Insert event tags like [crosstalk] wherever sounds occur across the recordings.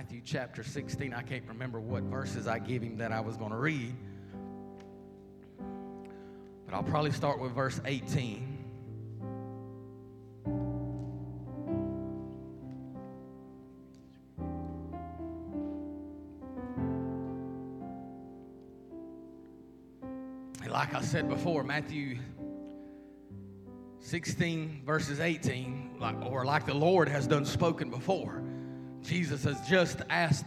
Matthew chapter 16. I can't remember what verses I gave him that I was going to read. But I'll probably start with verse 18. And like I said before, Matthew 16 verses 18, like, or like the Lord has done spoken before, Jesus has just asked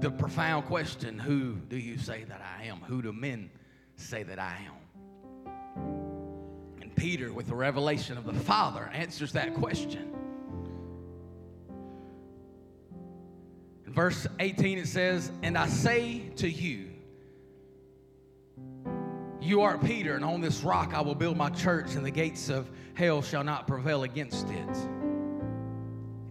the profound question Who do you say that I am? Who do men say that I am? And Peter, with the revelation of the Father, answers that question. In verse 18, it says, And I say to you, you are Peter, and on this rock I will build my church, and the gates of hell shall not prevail against it.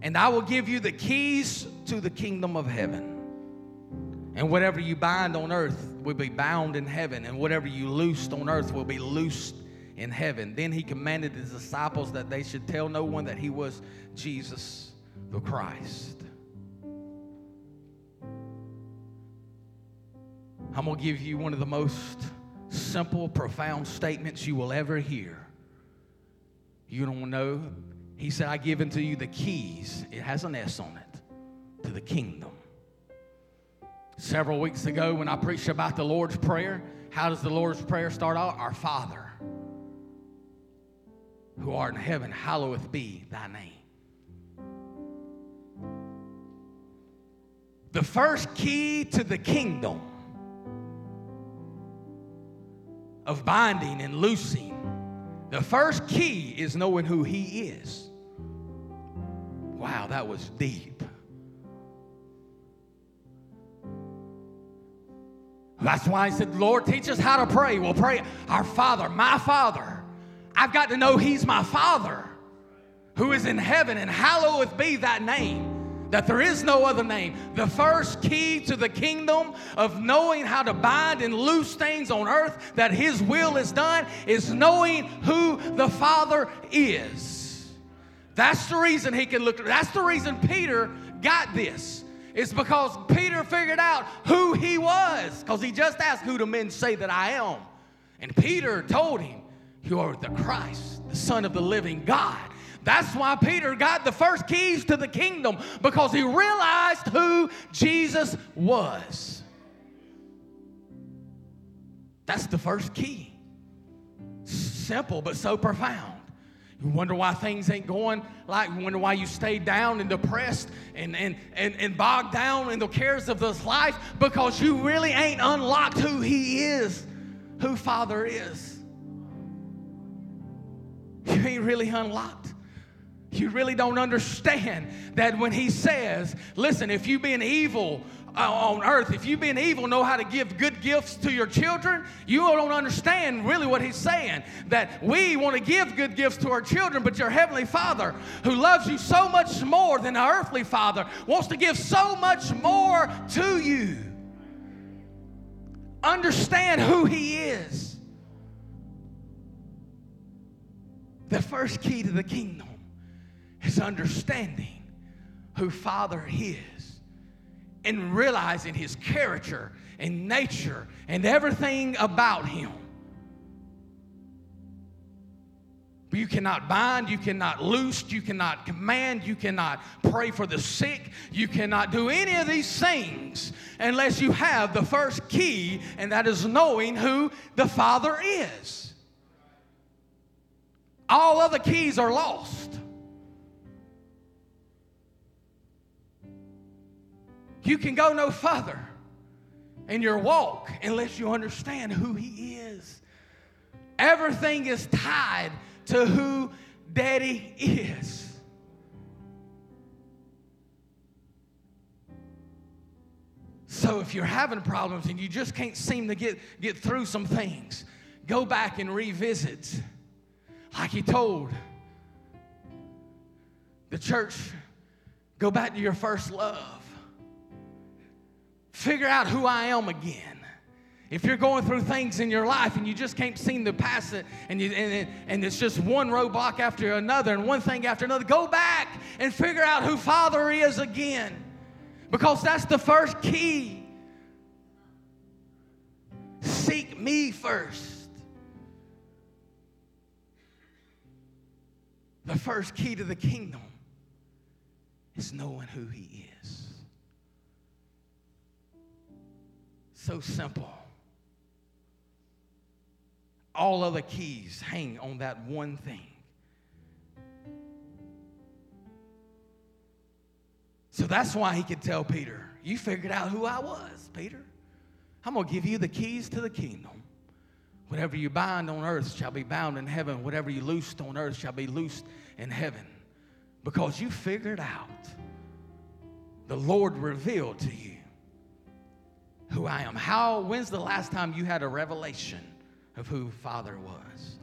And I will give you the keys to the kingdom of heaven. And whatever you bind on earth will be bound in heaven, and whatever you loosed on earth will be loosed in heaven. Then he commanded his disciples that they should tell no one that he was Jesus the Christ. I'm going to give you one of the most simple, profound statements you will ever hear. You don't know. He said, I give unto you the keys. It has an S on it to the kingdom. Several weeks ago, when I preached about the Lord's Prayer, how does the Lord's Prayer start out? Our Father, who art in heaven, hallowed be thy name. The first key to the kingdom of binding and loosing, the first key is knowing who He is. Wow, that was deep. That's why I said, Lord, teach us how to pray. We'll pray, Our Father, my Father. I've got to know He's my Father who is in heaven, and hallowed be that name that there is no other name. The first key to the kingdom of knowing how to bind and loose things on earth, that His will is done, is knowing who the Father is. That's the reason he can look. That's the reason Peter got this. It's because Peter figured out who he was. Because he just asked, Who do men say that I am? And Peter told him, You are the Christ, the Son of the living God. That's why Peter got the first keys to the kingdom because he realized who Jesus was. That's the first key. Simple, but so profound. You wonder why things ain't going like, you wonder why you stayed down and depressed and, and, and, and bogged down in the cares of this life because you really ain't unlocked who He is, who Father is. You ain't really unlocked you really don't understand that when he says, listen, if you've been evil uh, on earth, if you've been evil know how to give good gifts to your children, you don't understand really what he's saying. That we want to give good gifts to our children, but your heavenly Father, who loves you so much more than our earthly Father, wants to give so much more to you. Understand who he is. The first key to the kingdom is understanding who Father is and realizing his character and nature and everything about him. You cannot bind, you cannot loose, you cannot command, you cannot pray for the sick, you cannot do any of these things unless you have the first key, and that is knowing who the Father is. All other keys are lost. You can go no further in your walk unless you understand who He is. Everything is tied to who Daddy is. So if you're having problems and you just can't seem to get, get through some things, go back and revisit. Like he told the church, go back to your first love. Figure out who I am again. If you're going through things in your life and you just can't seem to pass it, and, you, and, and it's just one roadblock after another and one thing after another, go back and figure out who Father is again. Because that's the first key. Seek me first. The first key to the kingdom is knowing who He is. So simple. All other keys hang on that one thing. So that's why he could tell Peter, You figured out who I was, Peter. I'm going to give you the keys to the kingdom. Whatever you bind on earth shall be bound in heaven. Whatever you loosed on earth shall be loosed in heaven. Because you figured out, the Lord revealed to you who I am. How, when's the last time you had a revelation of who Father was?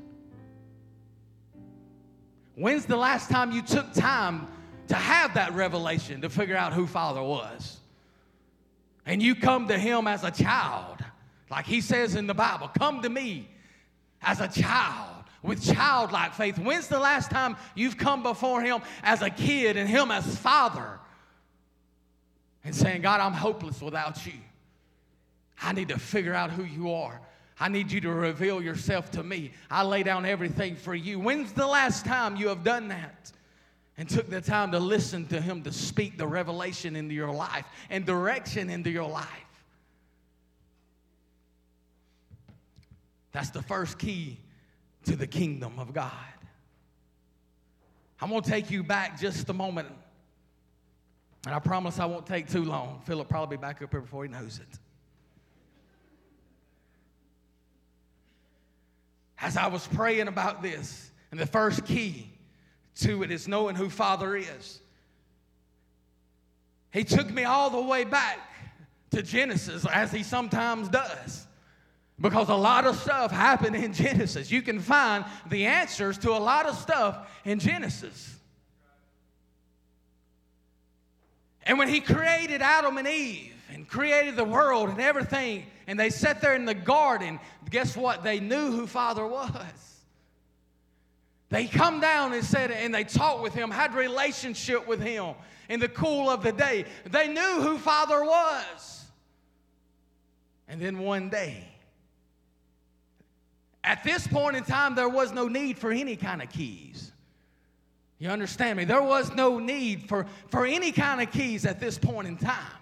When's the last time you took time to have that revelation to figure out who Father was? And you come to Him as a child, like He says in the Bible, come to me as a child with childlike faith. When's the last time you've come before Him as a kid and Him as Father and saying, God, I'm hopeless without you? I need to figure out who you are. I need you to reveal yourself to me. I lay down everything for you. When's the last time you have done that? And took the time to listen to him to speak the revelation into your life and direction into your life. That's the first key to the kingdom of God. I'm going to take you back just a moment. And I promise I won't take too long. Philip probably be back up here before he knows it. As I was praying about this, and the first key to it is knowing who Father is. He took me all the way back to Genesis, as he sometimes does. Because a lot of stuff happened in Genesis. You can find the answers to a lot of stuff in Genesis. And when he created Adam and Eve and created the world and everything, and they sat there in the garden, guess what? They knew who Father was. They come down and said, and they talked with him, had relationship with him in the cool of the day. They knew who Father was. And then one day, at this point in time, there was no need for any kind of keys. You understand me? There was no need for, for any kind of keys at this point in time.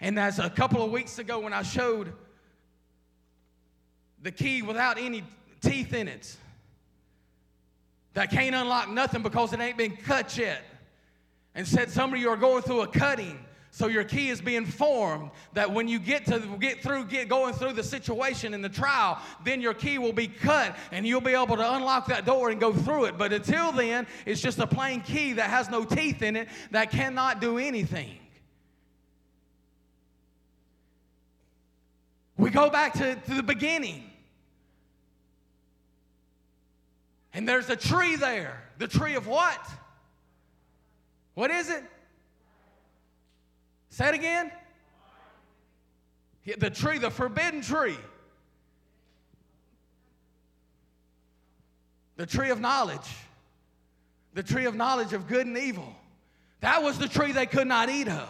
And as a couple of weeks ago, when I showed the key without any teeth in it, that can't unlock nothing because it ain't been cut yet, and said some of you are going through a cutting. So your key is being formed that when you get to get through get going through the situation in the trial, then your key will be cut and you'll be able to unlock that door and go through it. But until then, it's just a plain key that has no teeth in it that cannot do anything. We go back to, to the beginning. And there's a tree there. The tree of what? What is it? Say it again. The tree, the forbidden tree. The tree of knowledge. The tree of knowledge of good and evil. That was the tree they could not eat of.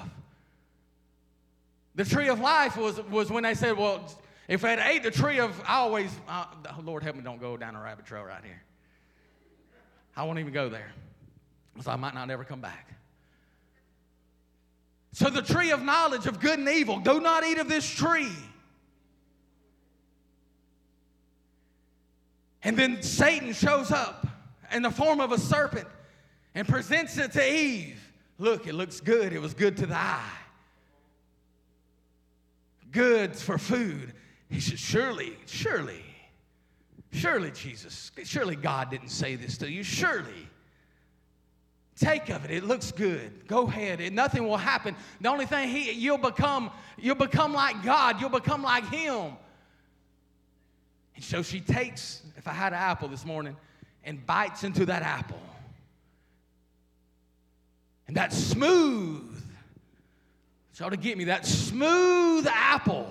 The tree of life was, was when they said, well, if I had ate the tree of, I always, uh, Lord help me, don't go down a rabbit trail right here. I won't even go there, because I might not ever come back. So, the tree of knowledge of good and evil, do not eat of this tree. And then Satan shows up in the form of a serpent and presents it to Eve. Look, it looks good. It was good to the eye goods for food. He said, Surely, surely, surely, Jesus, surely God didn't say this to you. Surely. Take of it. It looks good. Go ahead. It, nothing will happen. The only thing he you'll become, you'll become like God. You'll become like him. And so she takes, if I had an apple this morning, and bites into that apple. And that smooth she ought to get me that smooth apple.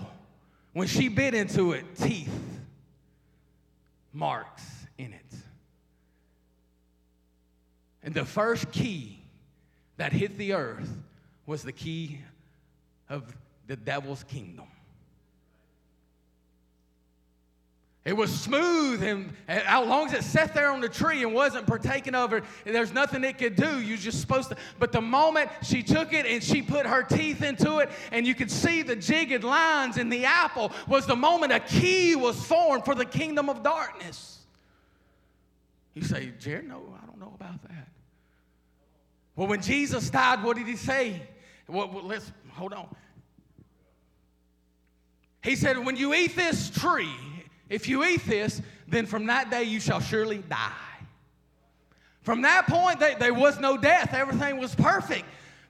When she bit into it, teeth marks in it. And the first key that hit the earth was the key of the devil's kingdom. It was smooth, and as long as it sat there on the tree and wasn't partaken of it, there's nothing it could do. You're just supposed to. But the moment she took it and she put her teeth into it, and you could see the jigged lines in the apple, was the moment a key was formed for the kingdom of darkness. You say, Jared, no, I don't know about that. Well, when Jesus died, what did he say? Well, let's hold on. He said, When you eat this tree, if you eat this, then from that day you shall surely die. From that point, they, there was no death, everything was perfect.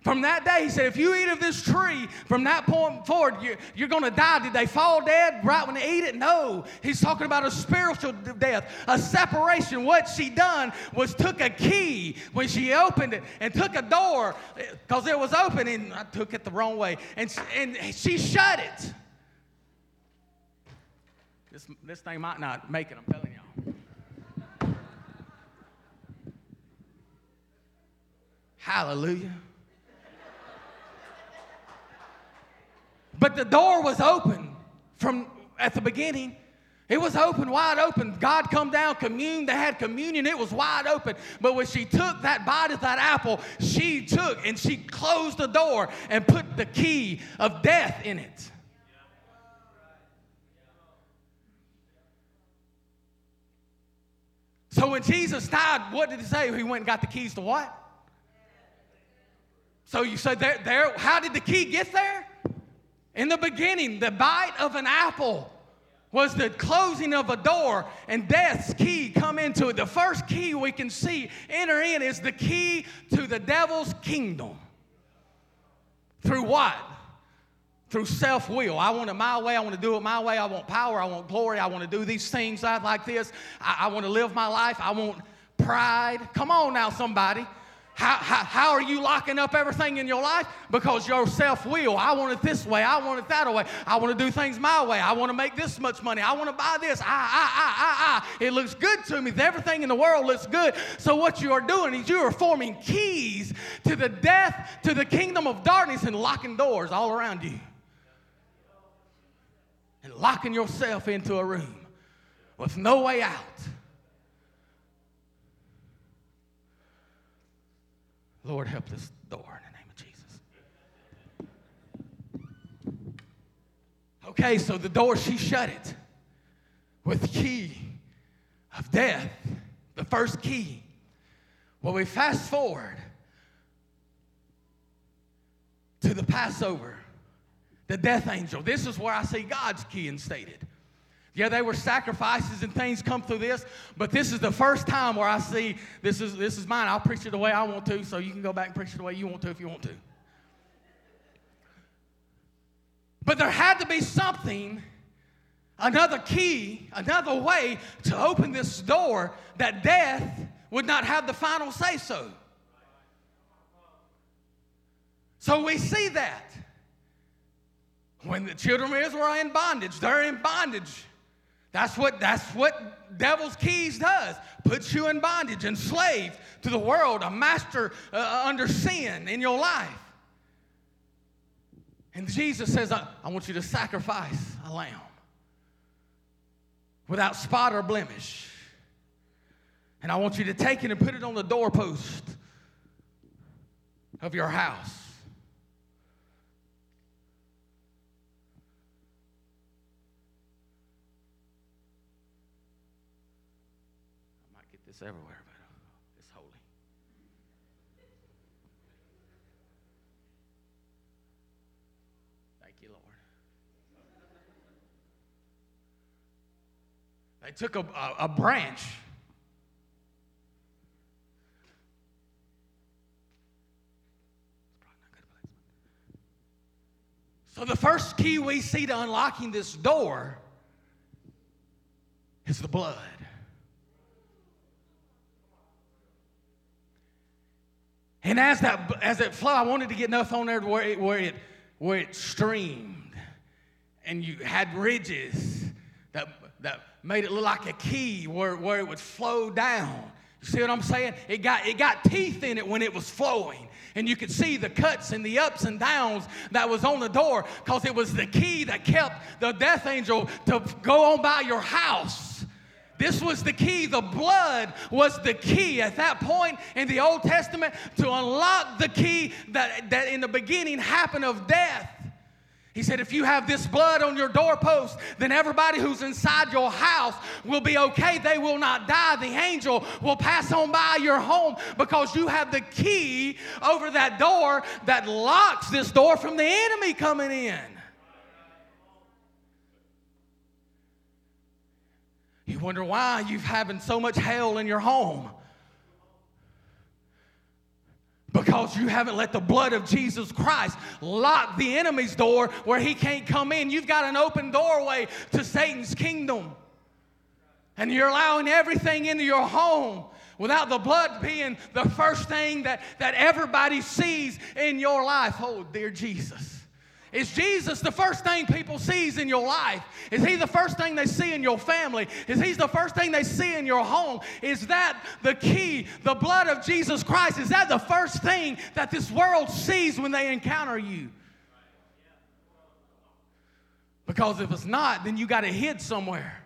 From that day, he said, if you eat of this tree, from that point forward, you're, you're going to die. Did they fall dead right when they eat it? No. He's talking about a spiritual death, a separation. What she done was took a key when she opened it and took a door because it was open and I took it the wrong way. And, and she shut it. This, this thing might not make it, I'm telling y'all. Hallelujah. But the door was open from at the beginning. It was open, wide open. God come down, commune. They had communion. It was wide open. But when she took that bite of that apple, she took and she closed the door and put the key of death in it. So when Jesus died, what did he say? He went and got the keys to what? So you said there, there, how did the key get there? In the beginning, the bite of an apple was the closing of a door and death's key come into it. The first key we can see enter in is the key to the devil's kingdom. Through what? Through self will. I want it my way. I want to do it my way. I want power. I want glory. I want to do these things like this. I, I want to live my life. I want pride. Come on now, somebody. How, how, how, are you locking up everything in your life? Because your self will. I want it this way. I want it that way. I want to do things my way. I want to make this much money. I want to buy this. I, I, I, I, I. It looks good to me. Everything in the world looks good. So, what you are doing is you are forming keys to the death, to the kingdom of darkness, and locking doors all around you and locking yourself into a room with no way out. Lord, help this door in the name of Jesus. Okay, so the door, she shut it with the key of death, the first key. Well, we fast forward to the Passover the death angel. This is where I see God's key instated. Yeah, they were sacrifices and things come through this, but this is the first time where I see this is this is mine. I'll preach it the way I want to, so you can go back and preach it the way you want to if you want to. But there had to be something, another key, another way to open this door that death would not have the final say so. So we see that. When the children of Israel are in bondage, they're in bondage. That's what, that's what devil's keys does. Puts you in bondage, enslaved to the world, a master uh, uh, under sin in your life. And Jesus says, I, I want you to sacrifice a lamb without spot or blemish. And I want you to take it and put it on the doorpost of your house. It's everywhere, but it's holy. Thank you, Lord. They took a, a, a branch. So, the first key we see to unlocking this door is the blood. And as that as it flowed, I wanted to get enough on there where it, where it where it streamed, and you had ridges that that made it look like a key where, where it would flow down. You See what I'm saying? It got, it got teeth in it when it was flowing. And you could see the cuts and the ups and downs that was on the door because it was the key that kept the death angel to go on by your house. This was the key. The blood was the key at that point in the Old Testament to unlock the key that, that in the beginning happened of death. He said, if you have this blood on your doorpost, then everybody who's inside your house will be okay. They will not die. The angel will pass on by your home because you have the key over that door that locks this door from the enemy coming in. Wonder why you've having so much hell in your home. Because you haven't let the blood of Jesus Christ lock the enemy's door where he can't come in. You've got an open doorway to Satan's kingdom. And you're allowing everything into your home without the blood being the first thing that, that everybody sees in your life. Oh, dear Jesus. Is Jesus the first thing people sees in your life? Is he the first thing they see in your family? Is he the first thing they see in your home? Is that the key? The blood of Jesus Christ, is that the first thing that this world sees when they encounter you? Because if it's not, then you got to hid somewhere.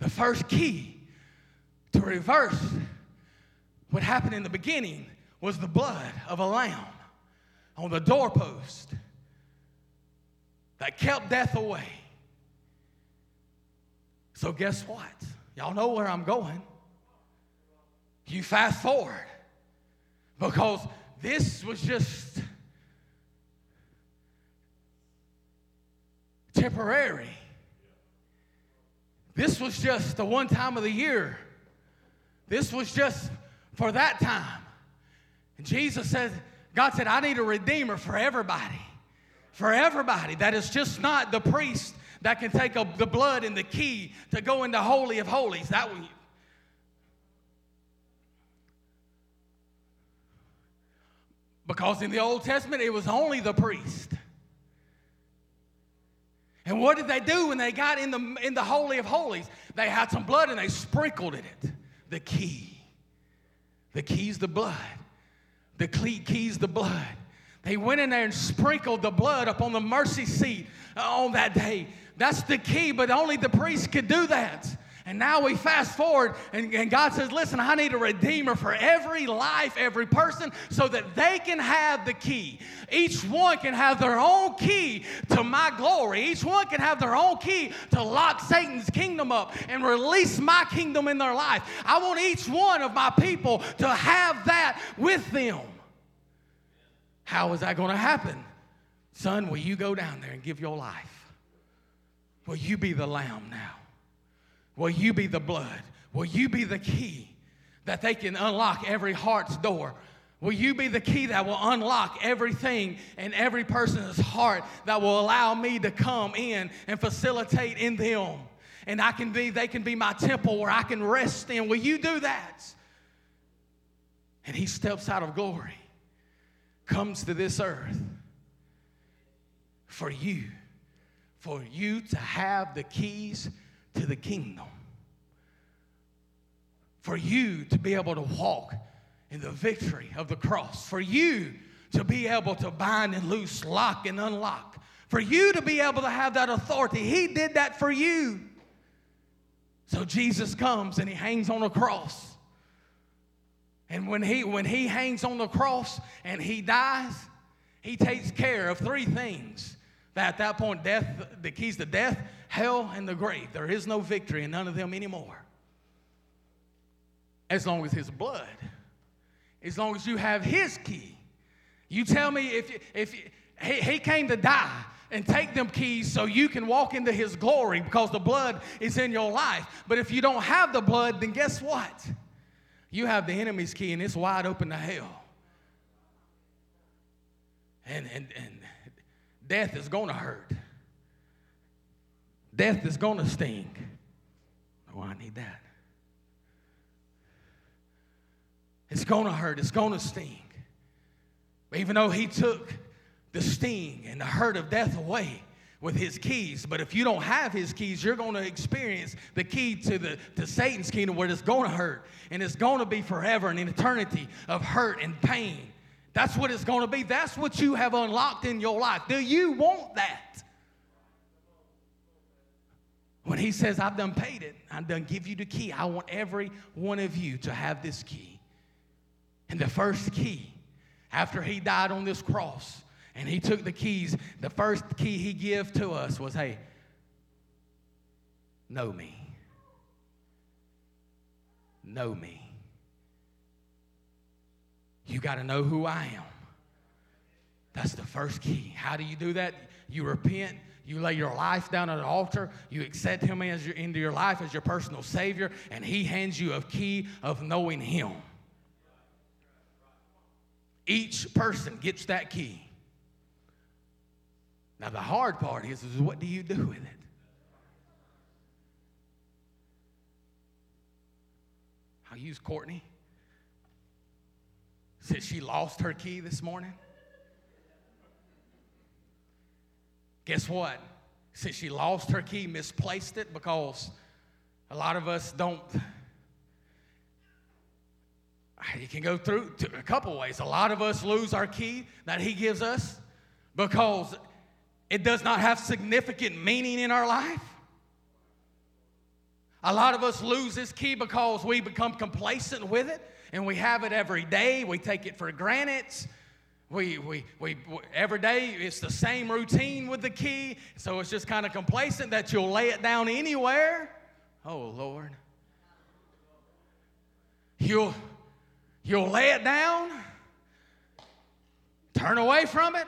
The first key to reverse what happened in the beginning was the blood of a lamb on the doorpost that kept death away. So, guess what? Y'all know where I'm going. You fast forward because this was just temporary. This was just the one time of the year. This was just for that time. And Jesus said, God said, I need a redeemer for everybody. For everybody. That is just not the priest that can take a, the blood and the key to go into the Holy of Holies. That would. Because in the Old Testament, it was only the priest. And what did they do when they got in the, in the Holy of Holies? They had some blood and they sprinkled in it. The key. The key's the blood. The cleat key's the blood. They went in there and sprinkled the blood up on the mercy seat uh, on that day. That's the key, but only the priest could do that. And now we fast forward, and, and, God says, Listen, I need a redeemer for every life, every person, so that they can have the key. Each one can have their own key to my glory. Each one can have their own key to lock Satan's kingdom up and release my kingdom in their life. I want each one of my people to have that with them. How is that going to happen? Son, will you go down there and give your life? Will you be the lamb now? Will you be the blood? Will you be the key that they can unlock every heart's door? Will you be the key that will unlock everything in every person's heart that will allow me to come in and facilitate in them? And I can be, they can be my temple where I can rest in. Will you do that? And he steps out of glory, comes to this earth for you, for you to have the keys to the kingdom. For you to be able to walk in the victory of the cross. For you to be able to bind and loose, lock and unlock. For you to be able to have that authority. He did that for you. So Jesus comes and he hangs on a cross. And when he, when he hangs on the cross and he dies, he takes care of three things. That at that point, death, the keys to death, hell, and the grave. There is no victory in none of them anymore. As long as his blood, as long as you have his key. You tell me if, if he, he came to die and take them keys so you can walk into his glory because the blood is in your life. But if you don't have the blood, then guess what? You have the enemy's key and it's wide open to hell. And, and, and death is going to hurt. Death is going to sting. Oh, I need that. It's going to hurt. It's going to sting. But even though he took the sting and the hurt of death away, with his keys. But if you don't have his keys, you're going to experience the key to the to Satan's kingdom where it's going to hurt and it's going to be forever and an eternity of hurt and pain. That's what it's going to be. That's what you have unlocked in your life. Do you want that? When he says, I've done paid it, I've done give you the key. I want every one of you to have this key. And the first key, after he died on this cross, and he took the keys. The first key he gave to us was, hey, know me. Know me. You got to know who I am. That's the first key. How do you do that? You repent. You lay your life down at an altar. You accept Him as your, into your life as your personal Savior, and He hands you a key of knowing Him. Each person gets that key. Now, the hard part is, is what do you do with it? I'll use Courtney. Said she lost her key this morning. Guess what? Since she lost her key, misplaced it because a lot of us don't. You can go through a couple ways. A lot of us lose our key that He gives us because it does not have significant meaning in our life. A lot of us lose this key because we become complacent with it and we have it every day. We take it for granted. We, we, we, every day it's the same routine with the key, so it's just kind of complacent that you'll lay it down anywhere. Oh, Lord. You'll, you'll lay it down, turn away from it,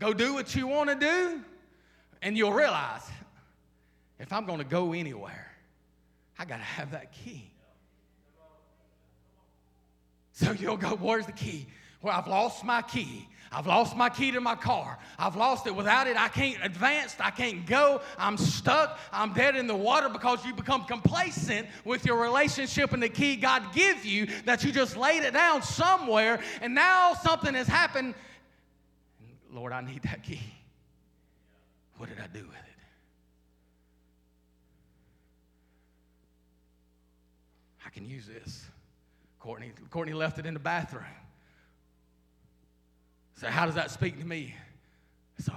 Go do what you want to do, and you'll realize if I'm going to go anywhere, I got to have that key. So you'll go, Where's the key? Well, I've lost my key. I've lost my key to my car. I've lost it. Without it, I can't advance. I can't go. I'm stuck. I'm dead in the water because you become complacent with your relationship and the key God gives you that you just laid it down somewhere and now something has happened Lord, I need that key. What did I do with it? I can use this. Courtney, Courtney left it in the bathroom. So, how does that speak to me? So,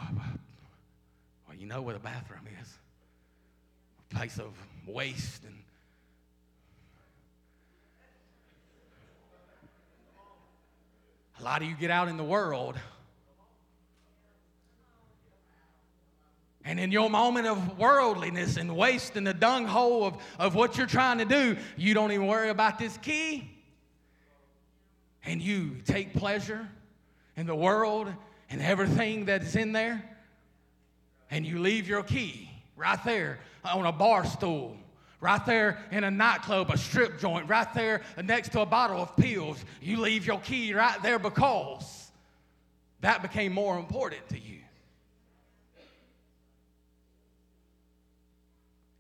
well, you know where the bathroom is a place of waste and a lot of you get out in the world And in your moment of worldliness and waste in the dung hole of, of what you're trying to do, you don't even worry about this key. And you take pleasure in the world and everything that's in there. And you leave your key right there on a bar stool, right there in a nightclub, a strip joint, right there next to a bottle of pills. You leave your key right there because that became more important to you.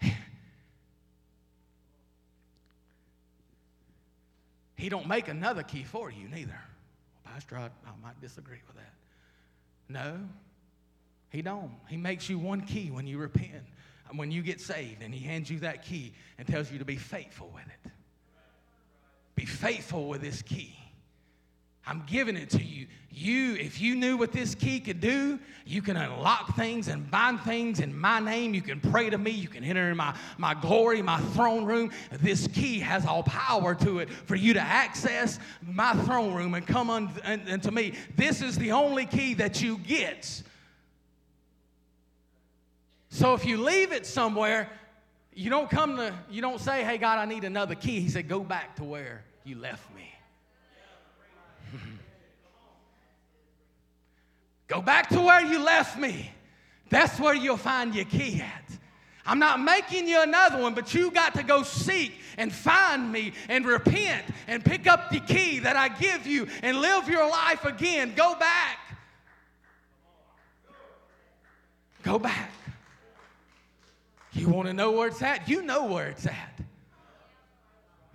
[laughs] He don't make another key for you neither. Pastor, I, I might disagree with that. No, he don't. He makes you one key when you repent, when you get saved, and he hands you that key and tells you to be faithful with it. Be faithful with this key. I'm giving it to you. You, if you knew what this key could do, you can unlock things and bind things in my name. You can pray to me. You can enter in my, my glory, my throne room. This key has all power to it for you to access my throne room and come unto me. This is the only key that you get. So if you leave it somewhere, you don't come to, you don't say, hey, God, I need another key. He said, go back to where you left me. Go back to where you left me. That's where you'll find your key at. I'm not making you another one, but you got to go seek and find me and repent and pick up the key that I give you and live your life again. Go back. Go back. You want to know where it's at? You know where it's at.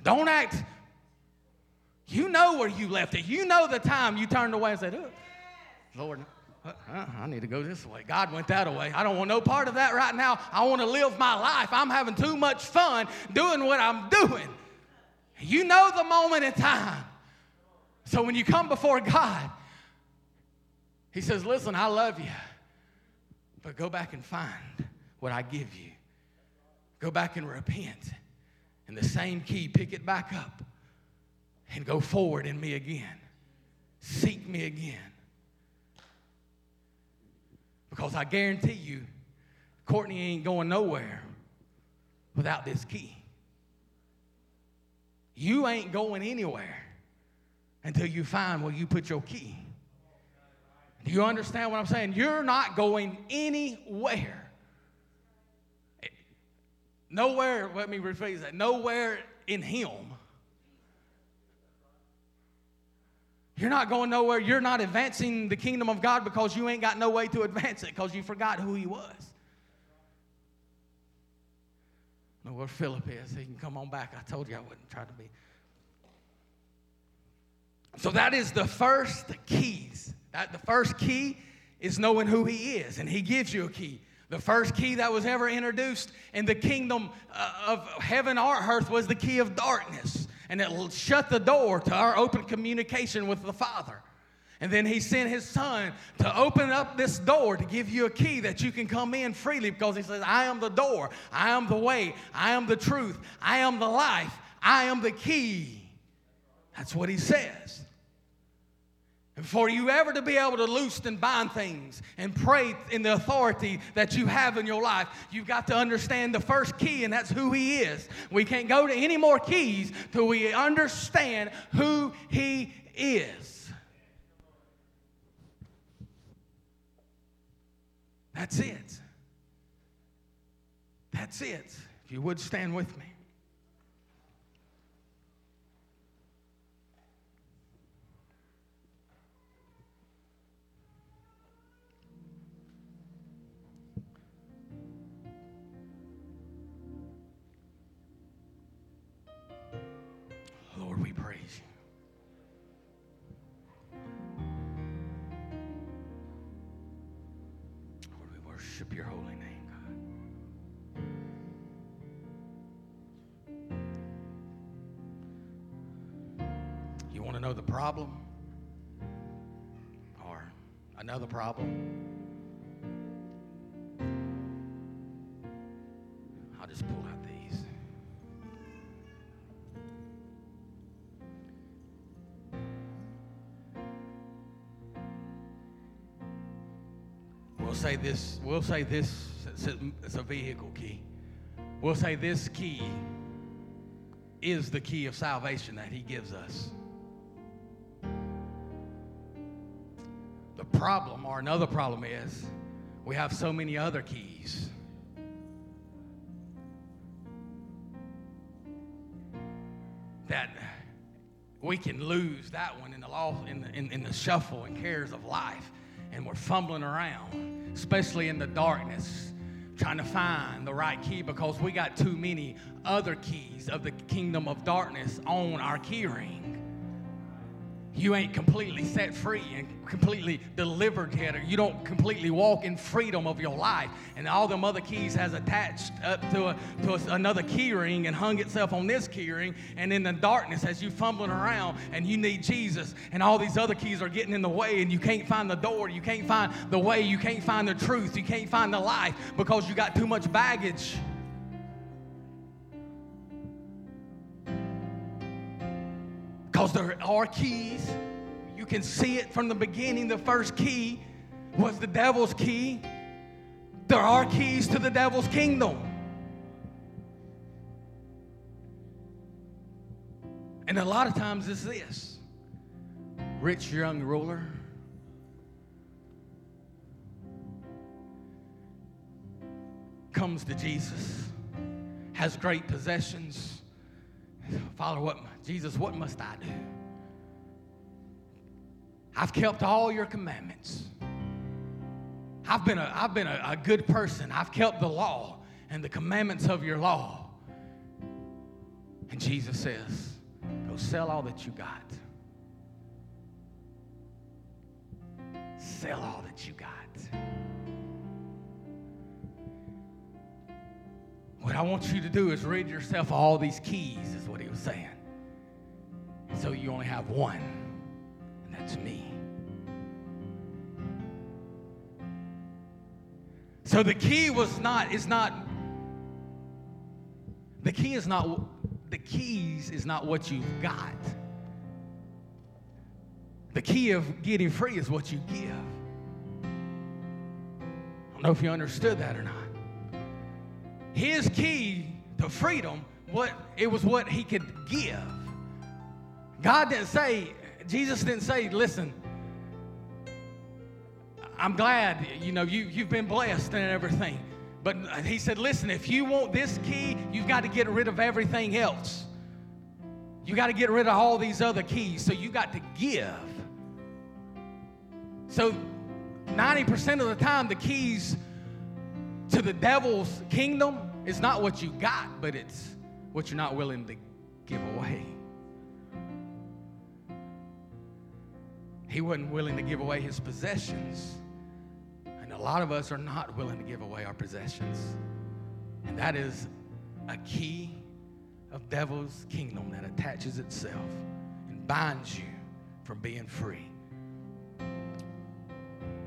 Don't act. You know where you left it. You know the time you turned away and said, oh, Lord, uh, I need to go this way. God went that way. I don't want no part of that right now. I want to live my life. I'm having too much fun doing what I'm doing. You know the moment in time. So when you come before God, He says, Listen, I love you, but go back and find what I give you. Go back and repent. In the same key, pick it back up and go forward in me again. Seek me again. Because I guarantee you, Courtney ain't going nowhere without this key. You ain't going anywhere until you find where you put your key. Do you understand what I'm saying? You're not going anywhere. Nowhere, let me rephrase that. Nowhere in Him. You're not going nowhere. You're not advancing the kingdom of God because you ain't got no way to advance it because you forgot who He was. Know where Philip is. He can come on back. I told you I wouldn't try to be. So that is the first keys. That the first key is knowing who he is, and he gives you a key. The first key that was ever introduced in the kingdom uh, of heaven or earth was the key of darkness, and it shut the door to our open communication with the Father. And then he sent his son to open up this door to give you a key that you can come in freely because he says, I am the door, I am the way, I am the truth, I am the life, I am the key. That's what he says. For you ever to be able to loose and bind things and pray in the authority that you have in your life, you've got to understand the first key, and that's who He is. We can't go to any more keys till we understand who He is. That's it. That's it. If you would stand with me. Know the problem? Or another problem? I'll just pull out these. We'll say this, we'll say this, it's a vehicle key. We'll say this key is the key of salvation that he gives us. Problem, or another problem, is we have so many other keys. That we can lose that one in the law, in the, in, in the shuffle and cares of life and we're fumbling around, especially in the darkness, trying to find the right key because we got too many other keys of the kingdom of darkness on our keyring you ain't completely set free and completely delivered yet, or you don't completely walk in freedom of your life. And all them other keys has attached up to, a, to a, another key ring and hung itself on this key ring. And in the darkness, as you fumbling around and you need Jesus, and all these other keys are getting in the way, and you can't find the door, you can't find the way, you can't find the truth, you can't find the life because you got too much baggage. Because there are keys. You can see it from the beginning. The first key was the devil's key. There are keys to the devil's kingdom. And a lot of times it's this rich young ruler. Comes to Jesus, has great possessions. Father, what Jesus, what must I do? I've kept all your commandments. I've been a, I've been a, a good person. I've kept the law and the commandments of your law. And Jesus says, Go sell all that you got. sell all that you got. What I want you to do is rid yourself of all these keys, is what he was saying. So you only have one, and that's me. So the key was not, is not, the key is not, the keys is not what you've got. The key of getting free is what you give. I don't know if you understood that or not. His key to freedom, what it was what he could give. God didn't say, Jesus didn't say, listen, I'm glad, you know, you, you've been blessed and everything. But he said, listen, if you want this key, you've got to get rid of everything else. You got to get rid of all these other keys. So you got to give. So 90% of the time, the keys to the devil's kingdom is not what you got, but it's what you're not willing to give away. He wasn't willing to give away his possessions. And a lot of us are not willing to give away our possessions. And that is a key of devil's kingdom that attaches itself and binds you from being free.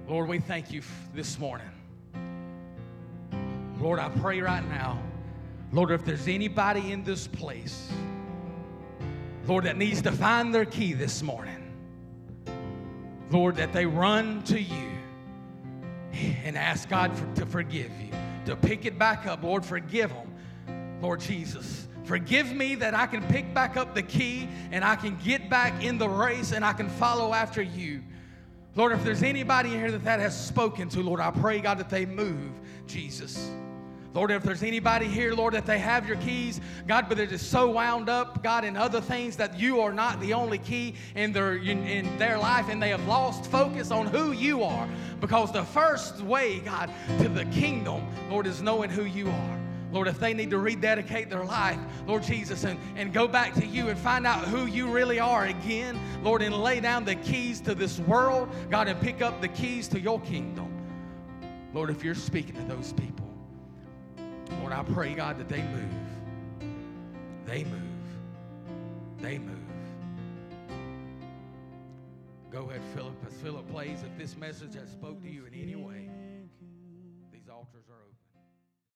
Lord, we thank you this morning. Lord, I pray right now, Lord, if there's anybody in this place, Lord, that needs to find their key this morning, Lord, that they run to you and ask God for, to forgive you, to pick it back up. Lord, forgive them, Lord Jesus. Forgive me that I can pick back up the key and I can get back in the race and I can follow after you. Lord, if there's anybody here that that has spoken to, Lord, I pray, God, that they move, Jesus. Lord, if there's anybody here, Lord, that they have your keys, God, but they're just so wound up, God, in other things that you are not the only key in their in their life, and they have lost focus on who you are. Because the first way, God, to the kingdom, Lord, is knowing who you are. Lord, if they need to rededicate their life, Lord Jesus, and, and go back to you and find out who you really are again, Lord, and lay down the keys to this world, God, and pick up the keys to your kingdom. Lord, if you're speaking to those people, Lord, I pray, God, that they move. They move. They move. Go ahead, Philip. As Philip plays, if this message has spoke to you in any way,